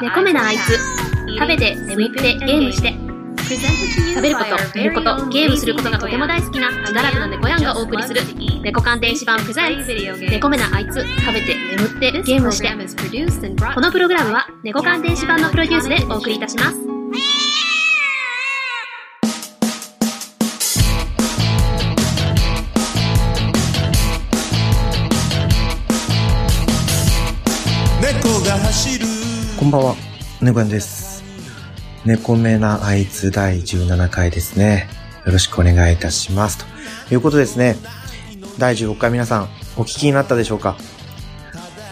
猫目なあいつ食べて眠ってゲームして食べること寝ることゲームすることがとても大好きな自堕落な猫やんがお送りする猫鑑電子版プレゼンツ猫目なあいつ食べて眠ってゲームしてこのプログラムは猫鑑電子版のプロデュースでお送りいたしますこんばんは、猫やんです。猫目なあいつ第17回ですね。よろしくお願いいたします。ということですね。第16回皆さん、お聞きになったでしょうか？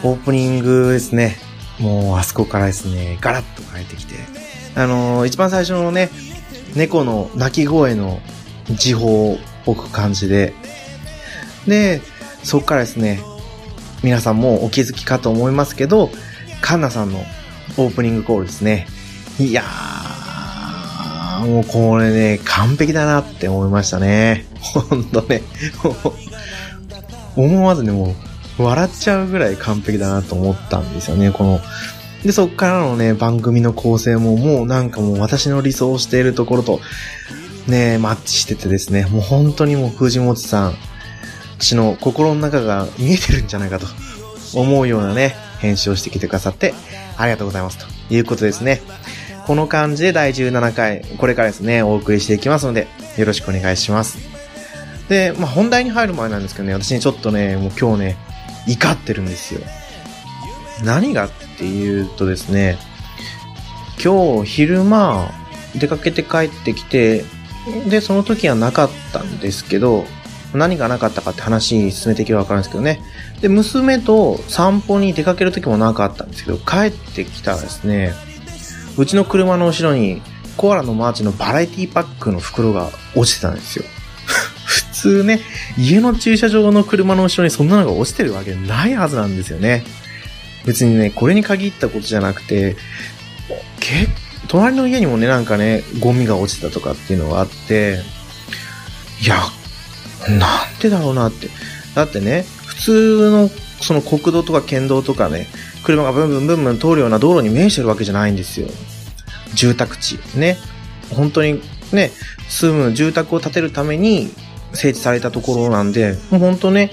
オープニングですね。もうあそこからですね、ガラッと変えてきて。あのー一番最初のね、猫の鳴き声の時報を置く感じで。で、そこからですね、皆さんもお気づきかと思いますけど、カンナさんのオープニングコールですね。いやー、もうこれね、完璧だなって思いましたね。ほんとね。思わずね、もう、笑っちゃうぐらい完璧だなと思ったんですよね、この。で、そっからのね、番組の構成ももうなんかもう私の理想しているところと、ね、マッチしててですね、もう本当にもう藤本さん、私の心の中が見えてるんじゃないかと思うようなね、編集をしてきてくださって、ありがとうございます。ということですね。この感じで第17回、これからですね、お送りしていきますので、よろしくお願いします。で、まあ、本題に入る前なんですけどね、私にちょっとね、もう今日ね、怒ってるんですよ。何がっていうとですね、今日昼間、出かけて帰ってきて、で、その時はなかったんですけど、何がなかったかって話進めていけばわかるんですけどね。で、娘と散歩に出かける時もなかったんですけど、帰ってきたらですね、うちの車の後ろにコアラのマーチのバラエティパックの袋が落ちてたんですよ。普通ね、家の駐車場の車の後ろにそんなのが落ちてるわけないはずなんですよね。別にね、これに限ったことじゃなくて、け隣の家にもね、なんかね、ゴミが落ちてたとかっていうのがあって、いや、なんでだろうなって。だってね、普通のその国道とか県道とかね、車がブンブンブンブン通るような道路に面してるわけじゃないんですよ。住宅地。ね。本当にね、住む住宅を建てるために整地されたところなんで、もう本当ね、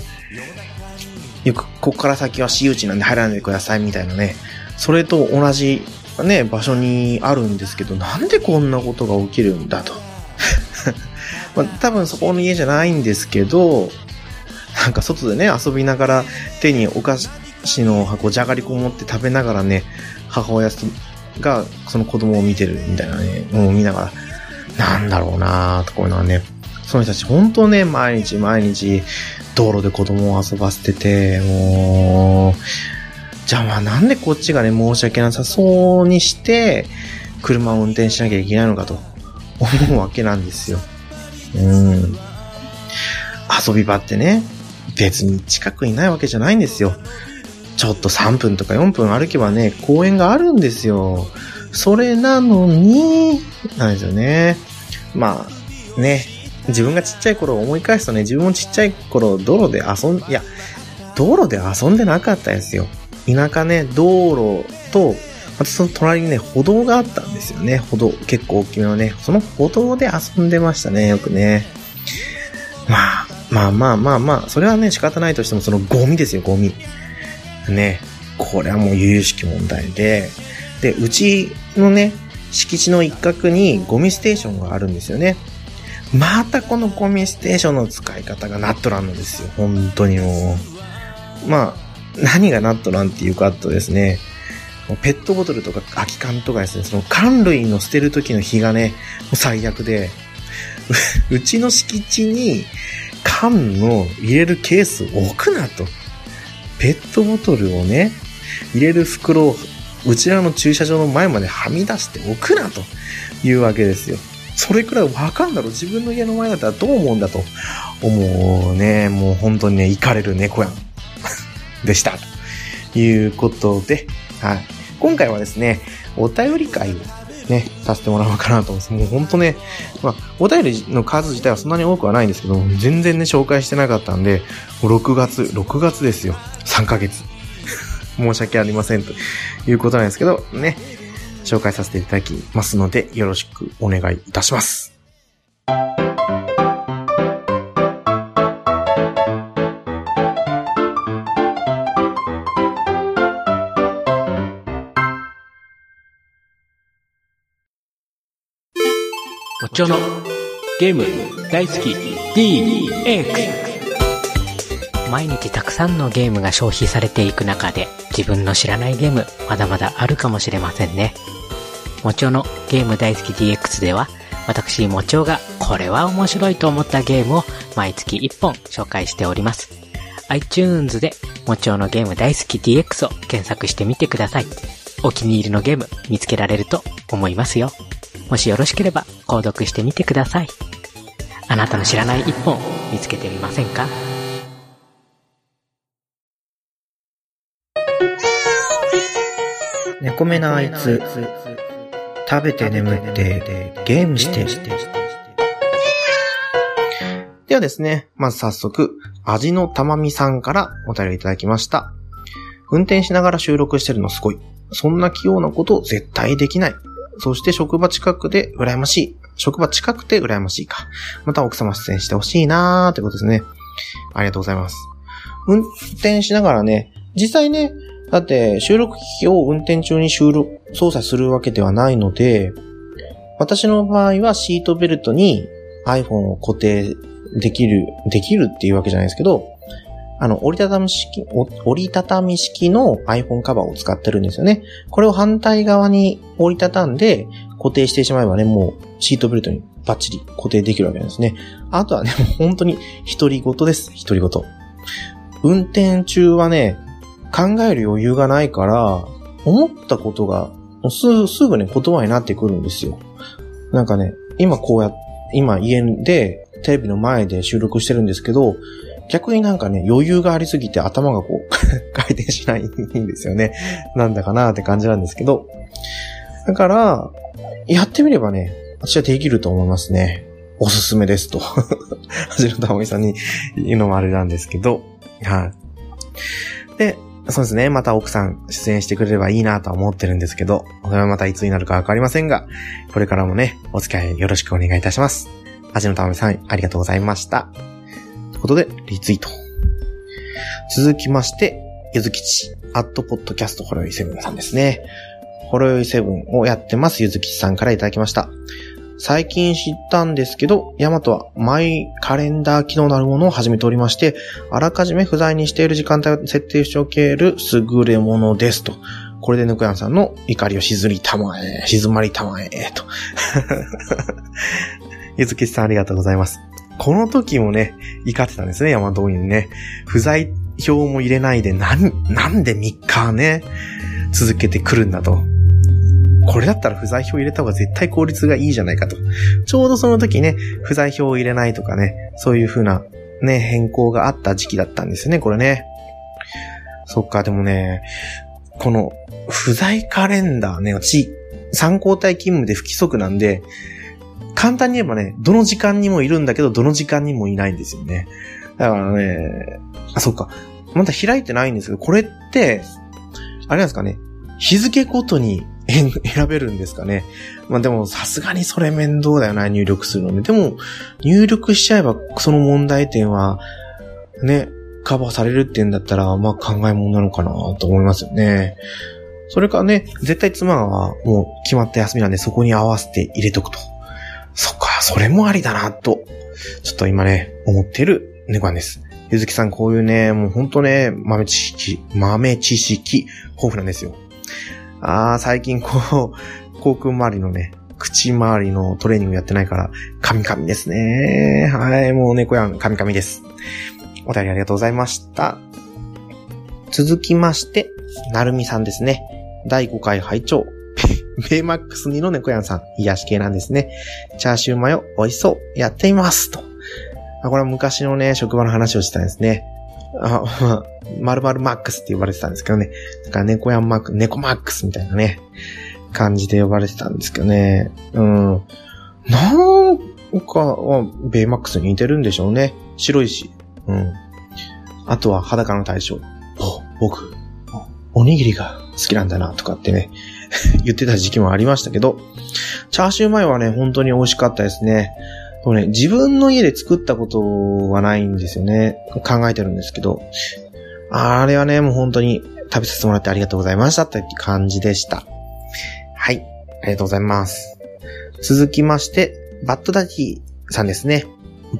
よく、ここから先は私有地なんで入らないでくださいみたいなね、それと同じね、場所にあるんですけど、なんでこんなことが起きるんだと。まあ、多分そこの家じゃないんですけど、なんか外でね、遊びながら手にお菓子の箱じゃがりこ持って食べながらね、母親がその子供を見てるみたいなね、もう見ながら、なんだろうなとこういうのはね、その人たち本当ね、毎日毎日道路で子供を遊ばせてて、もう、じゃあまあなんでこっちがね、申し訳なさそうにして、車を運転しなきゃいけないのかと思うわけなんですよ。うん。遊び場ってね、別に近くにないわけじゃないんですよ。ちょっと3分とか4分歩けばね、公園があるんですよ。それなのに、なんですよね。まあ、ね、自分がちっちゃい頃を思い返すとね、自分もちっちゃい頃道路で遊ん、いや、道路で遊んでなかったですよ。田舎ね、道路と、またその隣にね、歩道があったんですよね。歩道、結構大きめのね。その歩道で遊んでましたね、よくね。まあ、まあまあまあまあ、それはね、仕方ないとしても、そのゴミですよ、ゴミ。ね。これはもう由々しき問題で。で、うちのね、敷地の一角にゴミステーションがあるんですよね。またこのゴミステーションの使い方がナットランなんですよ。本当にもう。まあ、何がナットランっていうかとですね、ペットボトルとか空き缶とかですね、その缶類の捨てる時の日がね、もう最悪で、うちの敷地に缶の入れるケース置くなと。ペットボトルをね、入れる袋をうちらの駐車場の前まではみ出して置くなというわけですよ。それくらいわかんだろ自分の家の前だったらどう思うんだと思うね。もう本当にね、怒れる猫やん。でした。ということで、はい。今回はですね、お便り会をね、させてもらおうかなと思います。もう本当ね、まあ、お便りの数自体はそんなに多くはないんですけど、全然ね、紹介してなかったんで、もう6月、6月ですよ。3ヶ月。申し訳ありませんということなんですけど、ね、紹介させていただきますので、よろしくお願いいたします。ちょのゲーム大好き DX 毎日たくさんのゲームが消費されていく中で自分の知らないゲームまだまだあるかもしれませんね。もちおのゲーム大好き DX では私もちおがこれは面白いと思ったゲームを毎月1本紹介しております。iTunes でもちおのゲーム大好き DX を検索してみてください。お気に入りのゲーム見つけられると思いますよ。もしよろしければ購読してみてください。あなたの知らない一本見つけてみませんか？猫目なあいつ、食べて眠ってゲームして。ではですね、まず早速、味のたまみさんからお便りいただきました。運転しながら収録してるのすごい。そんな器用なこと絶対できない。そして職場近くで羨ましい。職場近くて羨ましいか。また奥様出演してほしいなーってことですね。ありがとうございます。運転しながらね、実際ね、だって収録機器を運転中に収録、操作するわけではないので、私の場合はシートベルトに iPhone を固定できる、できるっていうわけじゃないですけど、あの、折りたたみ式、折りたたみ式の iPhone カバーを使ってるんですよね。これを反対側に折りたたんで固定してしまえばね、もうシートベルトにバッチリ固定できるわけなんですね。あとはね、本当に独り言です。独り言。運転中はね、考える余裕がないから、思ったことが、す、すぐね、言葉になってくるんですよ。なんかね、今こうや今家でテレビの前で収録してるんですけど、逆になんかね、余裕がありすぎて頭がこう、回転しないんですよね。なんだかなって感じなんですけど。だから、やってみればね、私はできると思いますね。おすすめですと。はじのたまみさんに言うのもあれなんですけど。はい。で、そうですね。また奥さん出演してくれればいいなとは思ってるんですけど、それはまたいつになるかわかりませんが、これからもね、お付き合いよろしくお願いいたします。はじのたまみさん、ありがとうございました。ということで、リツイート。続きまして、ゆずきち、アットポッドキャストほろよいセブンさんですね。ほろよいセブンをやってます、ゆずきちさんからいただきました。最近知ったんですけど、ヤマトはマイカレンダー機能なるものを始めておりまして、あらかじめ不在にしている時間帯を設定しておける優れものですと。これでぬくやんさんの怒りを静りたまえ、静まりたまえ、と。ゆずきちさんありがとうございます。この時もね、怒ってたんですね、山通りにね。不在表も入れないで、なん、なんで3日ね、続けてくるんだと。これだったら不在表入れた方が絶対効率がいいじゃないかと。ちょうどその時ね、不在表を入れないとかね、そういう風なね、変更があった時期だったんですよね、これね。そっか、でもね、この不在カレンダーね、私、参考体勤務で不規則なんで、簡単に言えばね、どの時間にもいるんだけど、どの時間にもいないんですよね。だからね、あ、そっか。まだ開いてないんですけど、これって、あれなんですかね、日付ごとに 選べるんですかね。まあでも、さすがにそれ面倒だよな、入力するのね。でも、入力しちゃえば、その問題点は、ね、カバーされるって言うんだったら、まあ考えものなのかなと思いますよね。それかね、絶対妻はもう決まった休みなんで、そこに合わせて入れとくと。そっか、それもありだな、と、ちょっと今ね、思ってる猫なんです。ゆずきさん、こういうね、もうほんとね、豆知識、豆知識、豊富なんですよ。あー、最近こう、航空周りのね、口周りのトレーニングやってないから、カミカミですね。はい、もう猫やん、カミカミです。お便りありがとうございました。続きまして、なるみさんですね。第5回拝聴 ベイマックス2の猫やんさん、癒し系なんですね。チャーシューマヨ、美味しそう。やっています。と。あ、これは昔のね、職場の話をしてたんですね。あ、まあ、〇〇マックスって呼ばれてたんですけどね。だから猫やんマック、猫マックスみたいなね、感じで呼ばれてたんですけどね。うん。なんか、ベイマックスに似てるんでしょうね。白いし。うん。あとは裸の対象。お、僕。おにぎりが好きなんだなとかってね、言ってた時期もありましたけど、チャーシューマヨはね、本当に美味しかったですね。でもね、自分の家で作ったことはないんですよね。考えてるんですけど。あれはね、もう本当に食べさせてもらってありがとうございましたって感じでした。はい。ありがとうございます。続きまして、バッドダディさんですね。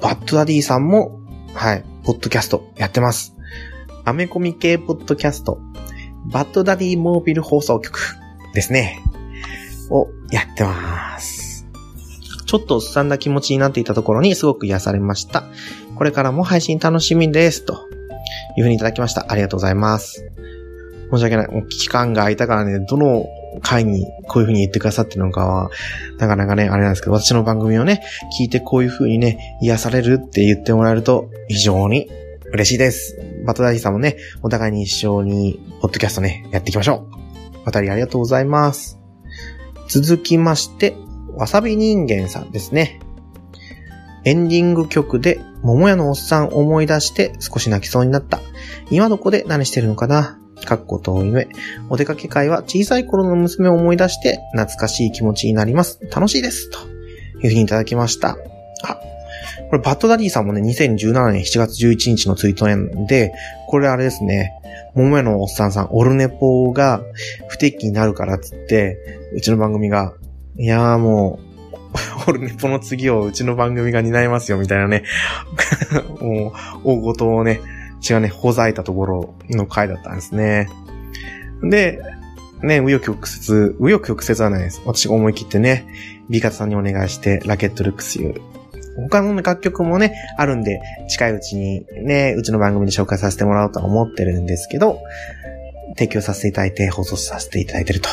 バッドダディさんも、はい、ポッドキャストやってます。アメコミ系ポッドキャスト、バッドダディモービル放送局ですね。をやってます。ちょっとすさんだ気持ちになっていたところにすごく癒されました。これからも配信楽しみです。というふうにいただきました。ありがとうございます。申し訳ない。もう期間が空いたからね、どの回にこういうふうに言ってくださってるのかは、なかなかね、あれなんですけど、私の番組をね、聞いてこういうふうにね、癒されるって言ってもらえると非常に嬉しいです。バトダディさんもね、お互いに一緒に、ポッドキャストね、やっていきましょう。渡りありがとうございます。続きまして、わさび人間さんですね。エンディング曲で、桃屋のおっさん思い出して少し泣きそうになった。今どこで何してるのかな？かっこ遠い目。お出かけ会は小さい頃の娘を思い出して懐かしい気持ちになります。楽しいです。というふうにいただきました。あ、これバッドダディさんもね、2017年7月11日のツイートなんで、これあれですね、桃屋のおっさんさん、オルネポが不適になるからっつって、うちの番組が、いやーもう、オルネポの次をうちの番組が担いますよ、みたいなね、もう、大事をね、血がね、ほざいたところの回だったんですね。で、ね、紆余曲折、紆余曲折はないです。私が思い切ってね、B 型さんにお願いして、ラケットルックスユー。他の楽曲もね、あるんで、近いうちにね、うちの番組で紹介させてもらおうと思ってるんですけど、提供させていただいて、放送させていただいてると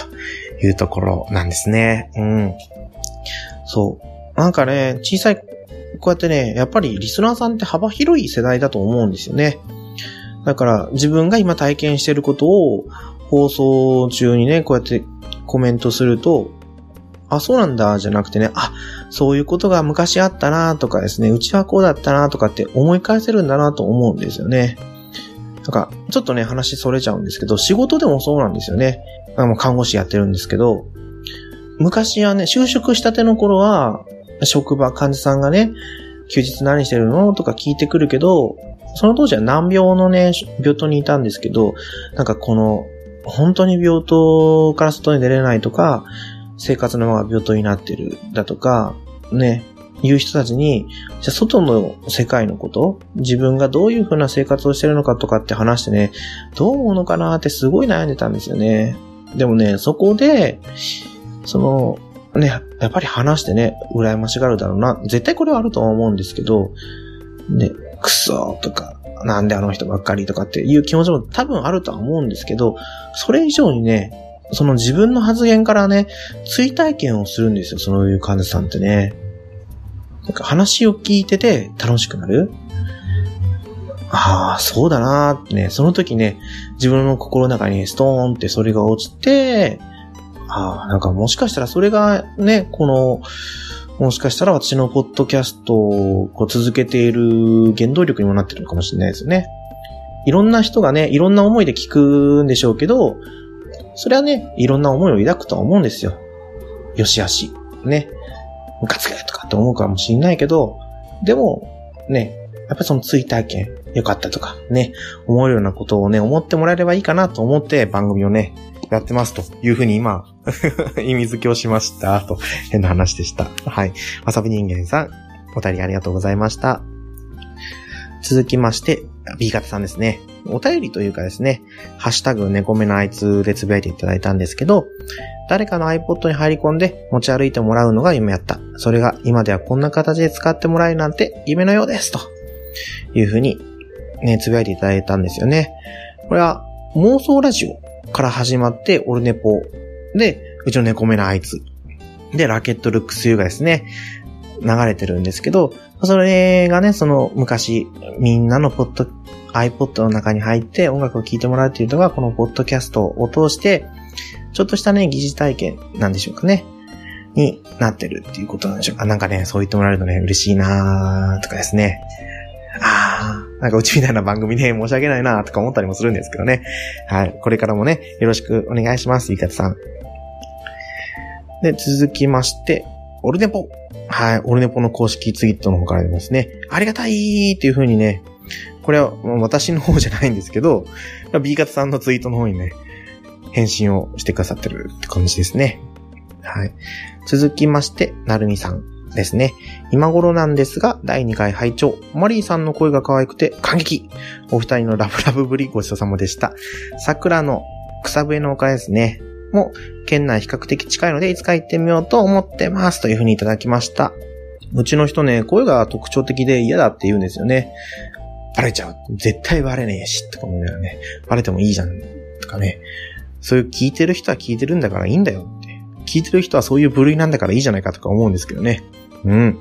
いうところなんですね。うん。そう。なんかね、小さい、こうやってね、やっぱりリスナーさんって幅広い世代だと思うんですよね。だから、自分が今体験してることを放送中にね、こうやってコメントすると、あ、そうなんだ、じゃなくてね、あ、そういうことが昔あったなとかですね、うちはこうだったなとかって思い返せるんだなと思うんですよね。なんか、ちょっとね、話それちゃうんですけど、仕事でもそうなんですよね。あもう看護師やってるんですけど、昔はね、就職したての頃は、職場、患者さんがね、休日何してるのとか聞いてくるけど、その当時は難病のね、病棟にいたんですけど、なんかこの、本当に病棟から外に出れないとか、生活のまま病棟になってるだとか、ね、いう人たちに、じゃあ外の世界のこと自分がどういう風な生活をしてるのかとかって話してね、どう思うのかなってすごい悩んでたんですよね。でもね、そこで、その、ね、やっぱり話してね、羨ましがるだろうな。絶対これはあるとは思うんですけど、ね、クソとか、なんであの人ばっかりとかっていう気持ちも多分あるとは思うんですけど、それ以上にね、その自分の発言からね、追体験をするんですよ、そういう患者さんってね。なんか話を聞いてて楽しくなるああ、そうだなーってね、その時ね、自分の心の中にストーンってそれが落ちて、ああ、なんかもしかしたらそれがね、この、もしかしたら私のポッドキャストを続けている原動力にもなってるのかもしれないですよね。いろんな人がね、いろんな思いで聞くんでしょうけど、それはね、いろんな思いを抱くとは思うんですよ。よしあし。ね。ムカつくとかって思うかもしれないけど、でも、ね、やっぱりその追体験、よかったとか、ね、思うようなことをね、思ってもらえればいいかなと思って番組をね、やってますというふうに今、意味付けをしました。と、変な話でした。はい。わさび人間さん、お便りありがとうございました。続きまして、B 型さんですね。お便りというかですね、ハッシュタグ猫目のあいつでつぶやいていただいたんですけど、誰かの iPod に入り込んで持ち歩いてもらうのが夢やった。それが今ではこんな形で使ってもらえるなんて夢のようです。というふうに、ね、つぶやいていただいたんですよね。これは妄想ラジオから始まって、オルネポで、うちの猫目のあいつ。で、ラケットルックスユーがですね、流れてるんですけど、それがね、その昔、みんなのポッド、iPod の中に入って音楽を聴いてもらうっていうのが、このポッドキャストを通して、ちょっとしたね、疑似体験なんでしょうかね。になってるっていうことなんでしょうか。なんかね、そう言ってもらえるとね、嬉しいなーとかですね。あーなんかうちみたいな番組で申し訳ないなーとか思ったりもするんですけどね。はい。これからもね、よろしくお願いします、いかつさん。で、続きまして、オルネポ。はい。オルネポの公式ツイートの方からですね、ありがたいーっていう風にね、これは私の方じゃないんですけど、B カツさんのツイートの方にね、返信をしてくださってるって感じですね。はい。続きまして、なるみさんですね。今頃なんですが、第2回拝聴マリーさんの声が可愛くて感激お二人のラブラブぶりごちそうさまでした。桜の草笛の丘ですね。もう、県内比較的近いので、いつか行ってみようと思ってます。というふうにいただきました。うちの人ね、声が特徴的で嫌だって言うんですよね。バレちゃう。絶対バレねえし、とか思いながらね。バレてもいいじゃん、とかね。そういう聞いてる人は聞いてるんだからいいんだよって。聞いてる人はそういう部類なんだからいいじゃないかとか思うんですけどね。うん。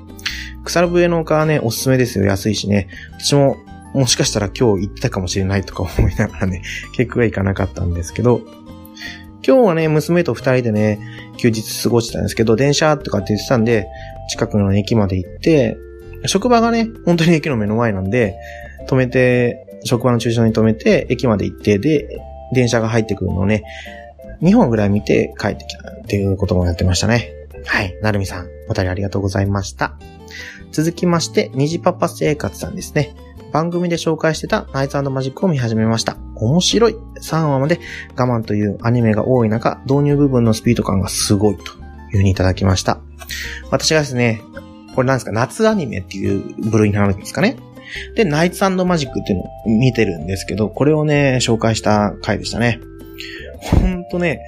草笛の丘はね、おすすめですよ。安いしね。私も、もしかしたら今日行ったかもしれないとか思いながらね、結局は行かなかったんですけど、今日はね、娘と二人でね、休日過ごしてたんですけど、電車とかって言ってたんで、近くの駅まで行って、職場がね、本当に駅の目の前なんで、止めて、職場の駐車場に止めて、駅まで行って、で、電車が入ってくるのをね、2本ぐらい見て帰ってきたっていうこともやってましたね。はい。なるみさん、お便りありがとうございました。続きまして、虹パパ生活さんですね。番組で紹介してたナイツマジックを見始めました。面白い !3 話まで我慢というアニメが多い中、導入部分のスピード感がすごいというふうにいただきました。私がですね、これなんですか、夏アニメっていう部類になるんですかね。で、ナイツマジックっていうのを見てるんですけど、これをね、紹介した回でしたね。ほんとね、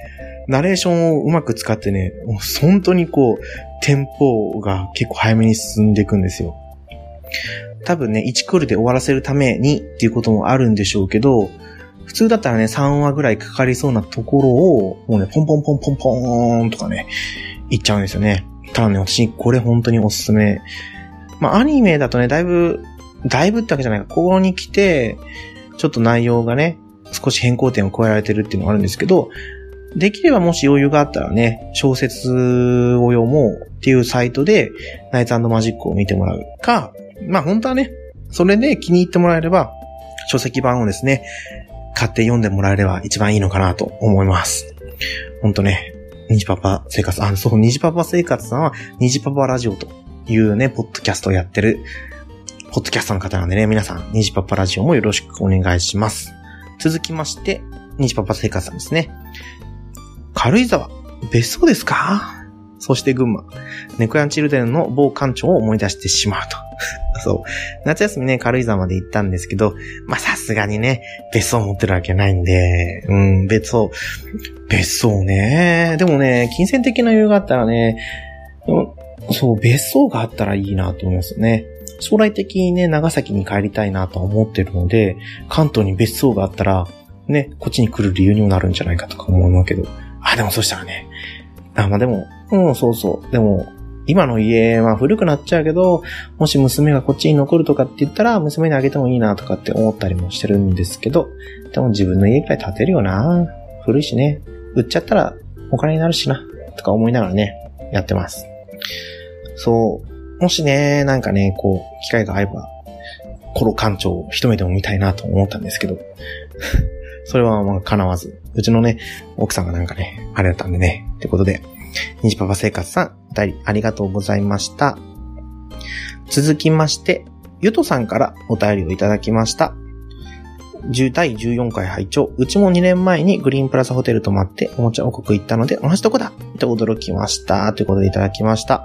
ナレーションをうまく使ってね、もう本当にこう、テンポが結構早めに進んでいくんですよ。多分ね、1クールで終わらせるためにっていうこともあるんでしょうけど、普通だったらね、3話ぐらいかかりそうなところを、もうね、ポンポンポンポンポーンとかね、いっちゃうんですよね。ただね、私、これ本当におすすめ。まあ、アニメだとね、だいぶ、だいぶってわけじゃないか、ここに来て、ちょっと内容がね、少し変更点を加えられてるっていうのがあるんですけど、できればもし余裕があったらね、小説を読もうっていうサイトで、ナイツマジックを見てもらうか、まあ本当はね、それで気に入ってもらえれば、書籍版をですね、買って読んでもらえれば一番いいのかなと思います。ほんとね、ニジパパ生活、あ、そう、ニジパパ生活さんは、ニジパパラジオというね、ポッドキャストをやってる、ポッドキャストの方なんでね、皆さん、ニジパパラジオもよろしくお願いします。続きまして、ニジパパ生活さんですね。軽井沢、別荘ですか？そして群馬。猫やんチルデンの某館長を思い出してしまうと。そう。夏休みね、軽井沢まで行ったんですけど、まあ、さすがにね、別荘持ってるわけないんで、うん、別荘、別荘ね。でもね、金銭的な余裕があったらね、そう、別荘があったらいいなと思いますよね。将来的にね、長崎に帰りたいなと思ってるので、関東に別荘があったら、ね、こっちに来る理由にもなるんじゃないかとか思うわけど。あ、でもそしたらね、あ、まあでも、うん、そうそう。でも、今の家は古くなっちゃうけど、もし娘がこっちに残るとかって言ったら、娘にあげてもいいなとかって思ったりもしてるんですけど、でも自分の家くらい建てるよな古いしね。売っちゃったらお金になるしな。とか思いながらね、やってます。そう。もしね、なんかね、こう、機会が合えば、コロ館長を一目でも見たいなと思ったんですけど、それはまあ叶わず。うちのね、奥さんがなんかね、あれだったんでね。ってことで、虹パパ生活さん、お便りありがとうございました。続きまして、ゆとさんからお便りをいただきました。10第14回拝聴うちも2年前にグリーンプラスホテル泊まっておもちゃ王国行ったので同じとこだって驚きました。ということでいただきました。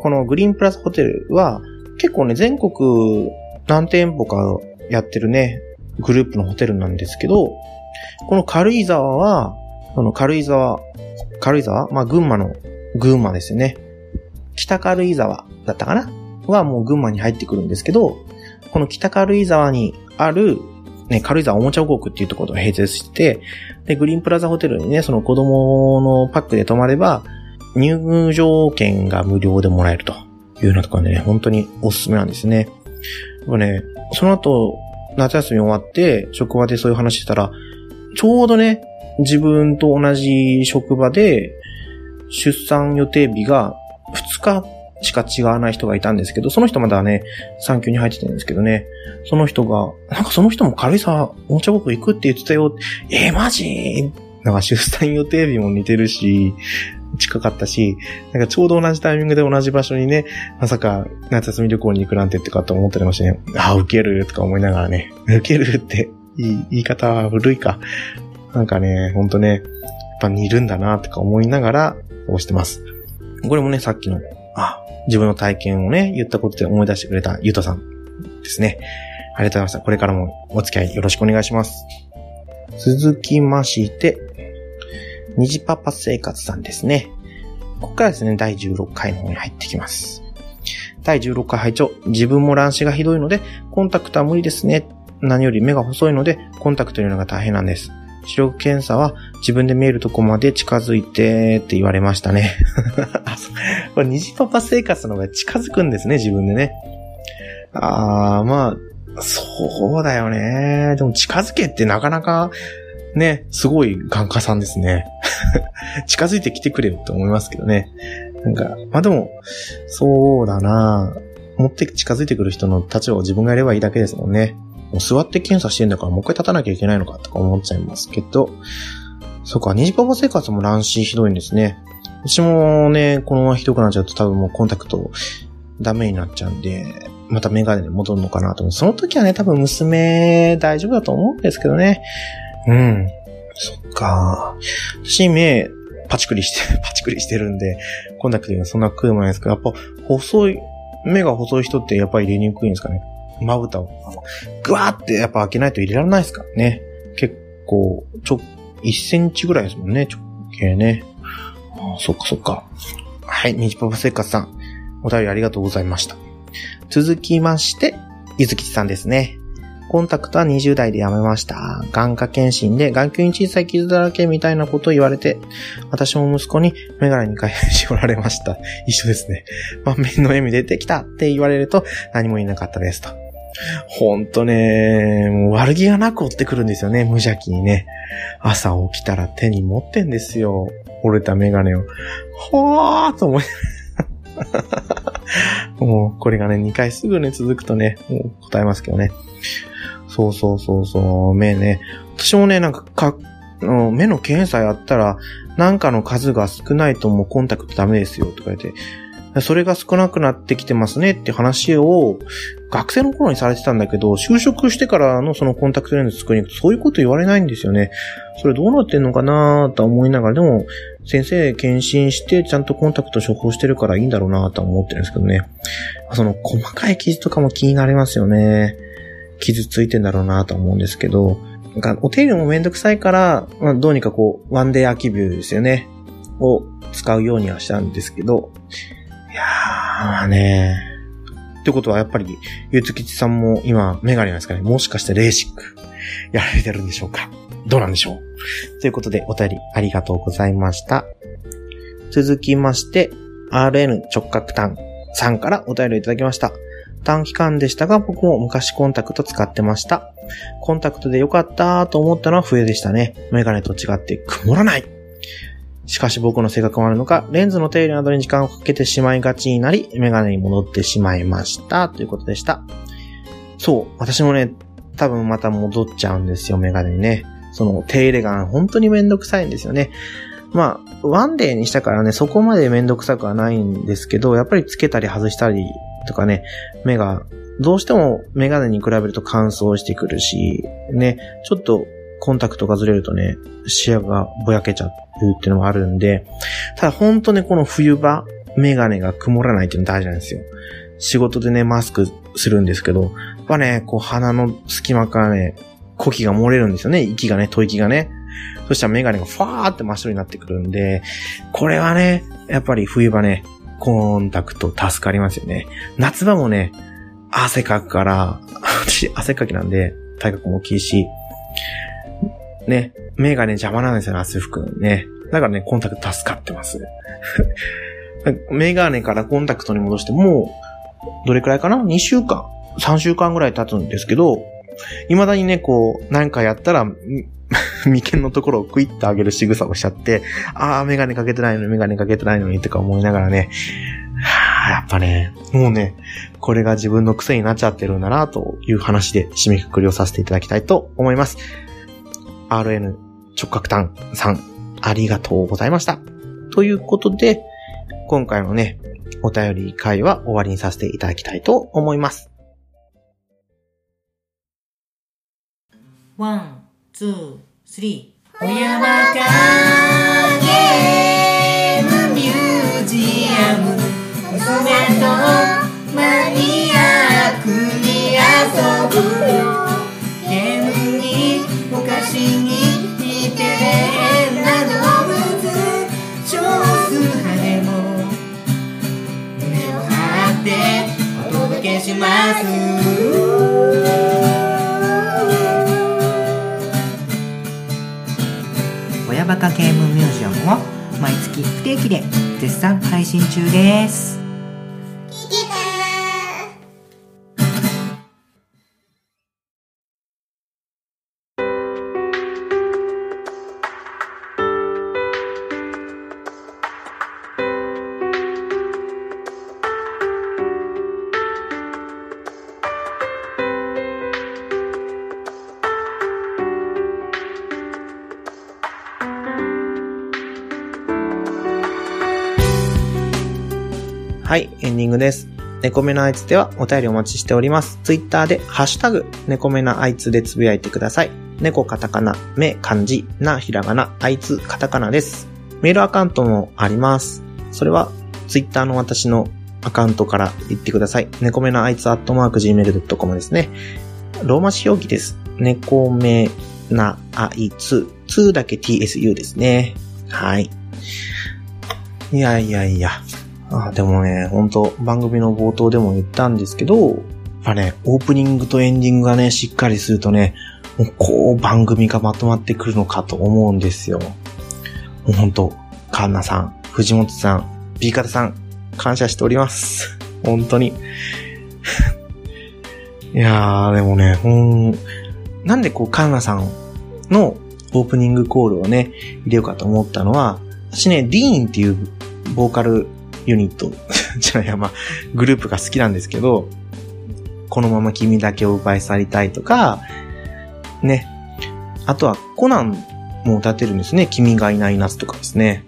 このグリーンプラスホテルは結構ね、全国何店舗かやってるね、グループのホテルなんですけど、この軽井沢は、この軽井沢、軽井沢？まあ、群馬の、群馬ですよね。北軽井沢だったかな？はもう群馬に入ってくるんですけど、この北軽井沢にある、ね、軽井沢おもちゃ王国っていうところと併設してて、で、グリーンプラザホテルにね、その子供のパックで泊まれば、入場券が無料でもらえるというようなところでね、本当におすすめなんですね。やっぱね、その後、夏休み終わって、職場でそういう話してたら、ちょうどね、自分と同じ職場で、出産予定日が2日しか違わない人がいたんですけど、その人まだね、産休に入ってたんですけどね、その人が、なんかその人も軽井沢おもちゃ国行くって言ってたよ。えー、マジ？なんか出産予定日も似てるし、近かったし、なんかちょうど同じタイミングで同じ場所にね、まさか夏休み旅行に行くなんてってかと思ってましたね。ああ、受けるとか思いながらね、受けるっていい言い方は古いか。なんかね、ほんとね、やっぱ似るんだなとか思いながら過ごしてます。これもね、さっきの、あ、自分の体験をね、言ったことで思い出してくれたゆうとさんですね。ありがとうございました。これからもお付き合いよろしくお願いします。続きまして、虹パパ生活さんですね。ここからですね、第16回の方に入ってきます。第16回拝聴自分も乱視がひどいので、コンタクトは無理ですね。何より目が細いので、コンタクト入れるのが大変なんです。視力検査は自分で見えるとこまで近づいてって言われましたね。これ、虹パパ生活の方が近づくんですね、自分でね。あー、まあ、そうだよね。でも近づけってなかなか、ね、すごい眼科さんですね。近づいてきてくれよって思いますけどね。なんか、まあでも、そうだな持って近づいてくる人の立場を自分がやればいいだけですもんね。もう座って検査してんだからもう一回立たなきゃいけないのかとか思っちゃいますけど。そうか、虹パパ生活も乱視ひどいんですね。私もね、このままひどくなっちゃうと多分もうコンタクトダメになっちゃうんで、またメガネに戻るのかなと思う。その時はね、多分娘大丈夫だと思うんですけどね。うん。そっか。私目、パチクリして、パチクリしてるんで、コンタクトにはそんな食うもないですけど、やっぱ細い、目が細い人ってやっぱり入れにくいんですかね。まぶたを、あの、ぐわーってやっぱ開けないと入れられないですからね。結構、ちょ、1センチぐらいですもんね、直径ね。ああ、そっかそっか。はい、ニパパ生活さん。お便りありがとうございました。続きまして、ゆずきちさんですね。コンタクトは20代でやめました。眼科検診で眼球に小さい傷だらけみたいなことを言われて、私も息子にメガネに変え絞られました。一緒ですね。満面の笑み出てきたって言われると何も言えなかったですと。ほんとね、もう悪気がなく追ってくるんですよね、無邪気にね。朝起きたら手に持ってんですよ。折れたメガネを。ほーと思い もう、これがね、2回すぐね、続くとね、もう答えますけどね。そうそうそうそう、目ね。私もね、なんか、か、目の検査やったら、なんかの数が少ないともうコンタクトダメですよ、とか言って。それが少なくなってきてますねって話を、学生の頃にされてたんだけど、就職してからのそのコンタクトレンズ作りに行くと、そういうこと言われないんですよね。それどうなってんのかなと思いながら、でも、先生検診して、ちゃんとコンタクト処方してるからいいんだろうなと思ってるんですけどね。その細かい傷とかも気になりますよね。傷ついてんだろうなと思うんですけど、なんかお手入れもめんどくさいから、まあ、どうにかこう、ワンデー空きビューですよね。を使うようにはしたんですけど、いやー、まあね。ってことはやっぱり、ゆうつきちさんも今、メガネなんですかね。もしかしてレーシック、やられてるんでしょうかどうなんでしょうということで、お便りありがとうございました。続きまして、RN 直角炭さんからお便りいただきました。短期間でしたが、僕も昔コンタクト使ってました。コンタクトで良かったと思ったのは冬でしたね。メガネと違って曇らない。しかし僕の性格もあるのか、レンズの手入れなどに時間をかけてしまいがちになり、メガネに戻ってしまいました。ということでした。そう、私もね、多分また戻っちゃうんですよ、メガネにね。その手入れが本当にめんどくさいんですよね。まあ、ワンデーにしたからね、そこまでめんどくさくはないんですけど、やっぱりつけたり外したりとかね、目が、どうしてもメガネに比べると乾燥してくるし、ね、ちょっとコンタクトがずれるとね、視野がぼやけちゃうっていうのもあるんで、ただ本当ね、この冬場、メガネが曇らないっていうの大事なんですよ。仕事でね、マスクするんですけど、やっぱね、こう鼻の隙間からね、呼気が漏れるんですよね。息がね、吐息がね。そしたらメガネがファーって真っ白になってくるんで、これはね、やっぱり冬場ね、コンタクト助かりますよね。夏場もね、汗かくから、私汗かきなんで、体格も大きいし、ね、目がね邪魔なんですよね、汗拭くね。だからね、コンタクト助かってます。メガネからコンタクトに戻して、もう、どれくらいかな ?2 週間 ?3 週間ぐらい経つんですけど、未だにね、こう、なんかやったら、眉間のところをクイッと上げる仕草をしちゃって、あー、メガネかけてないのに、メガネかけてないのに、とか思いながらね、はー、やっぱね、もうね、これが自分の癖になっちゃってるんだな、という話で締めくくりをさせていただきたいと思います。RN 直角炭さん、ありがとうございました。ということで、今回のね、お便り回は終わりにさせていただきたいと思います。 one、two、three。小山かゲームミュージアム娘とマニアックに遊ぶよゲームにお菓子に似てれな動物少数派でも胸を張ってお届けします中ゲームミュージアムは毎月不定期で絶賛配信中です。猫目のあいつではお便りお待ちしております。ツイッターで、ハッシュタグ、猫目のあいつでつぶやいてください。猫カタカナ、目漢字、なひらがな、あいつカタカナです。メールアカウントもあります。それは、ツイッターの私のアカウントから言ってください。猫目のあいつアットマーク gmail.com ですね。ローマ字表記です。猫目なあいつ、2だけ tsu ですね。はい。いやいやいや。あでもね、本当番組の冒頭でも言ったんですけど、やっぱね、オープニングとエンディングがね、しっかりするとね、もうこう番組がまとまってくるのかと思うんですよ。もう本当カンナさん、藤本さん、B 方さん、感謝しております。本当に。いやー、でもね、ほん、なんでこう、カンナさんのオープニングコールをね、入れようかと思ったのは、私ね、ディーンっていうボーカルユニット、じゃあいや、まあ、グループが好きなんですけど、このまま君だけを奪い去りたいとか、ね。あとは、コナンも歌ってるんですね。君がいない夏とかですね。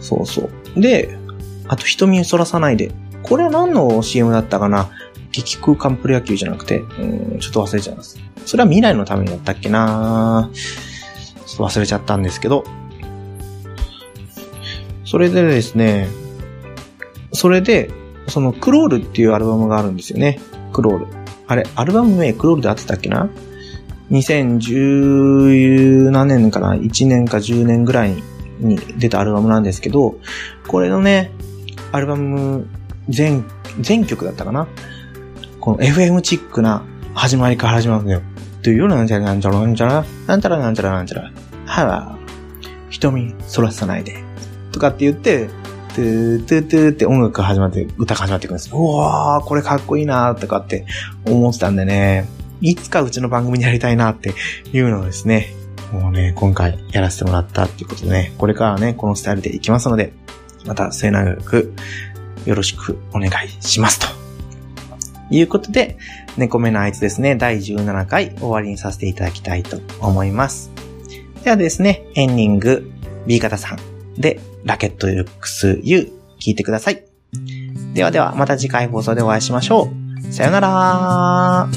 そうそう。で、あと、瞳をそらさないで。これは何の CM だったかな？激空間プロ野球じゃなくて、うん、ちょっと忘れちゃいます。それは未来のためにだったっけな？ちょっと忘れちゃったんですけど。それでですね、それで、そのクロールっていうアルバムがあるんですよね。クロール。あれ、アルバム名クロールで合ってたっけな ?2010 何年かな ?1 年か10年ぐらいに出たアルバムなんですけど、これのね、アルバム全、全曲だったかな？この FM チックな始まりから始まるんだよ。というようななんちゃらなんちゃらなんちゃら、なんちゃらなんちゃらなんちゃら、はわ、瞳そらさないで。とかって言って、トゥートゥートゥーって音楽が始まって、歌が始まっていくんです。うわー、これかっこいいなーとかって思ってたんでね、いつかうちの番組にやりたいなっていうのをですね、もうね、今回やらせてもらったっていうことでね、これからはね、このスタイルでいきますので、また末永くよろしくお願いしますと。いうことで、猫目のあいつですね、第17回終わりにさせていただきたいと思います。ではですね、エンディング B 型さんで、ラケットルックス U 聞いてください。ではでは、また次回放送でお会いしましょう。さよなら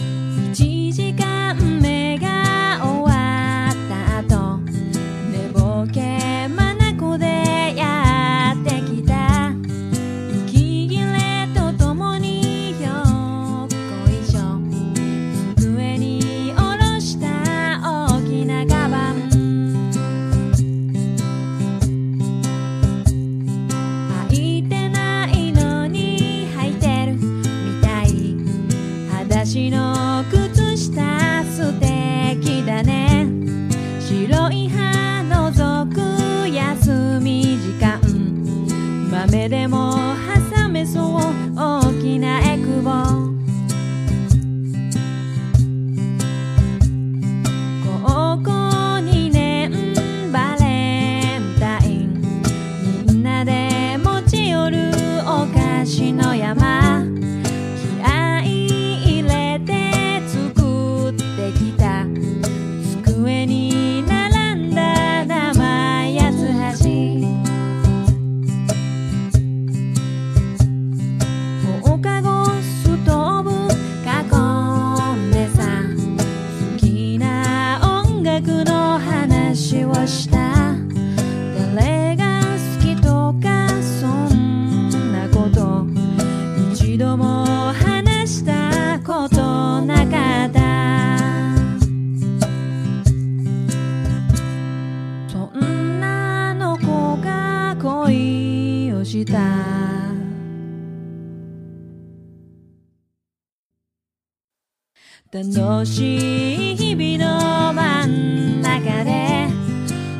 しい日々の真ん中で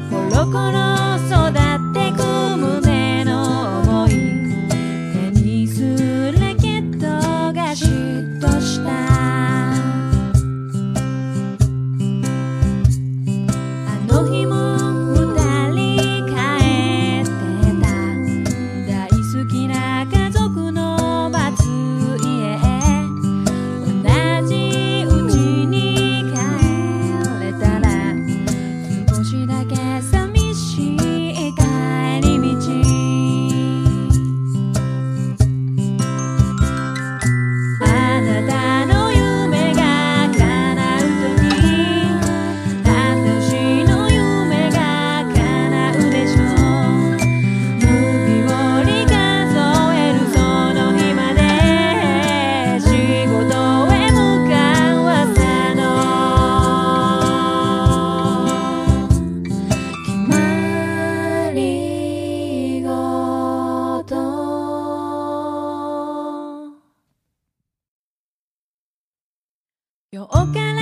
コロコロ育て You're okay.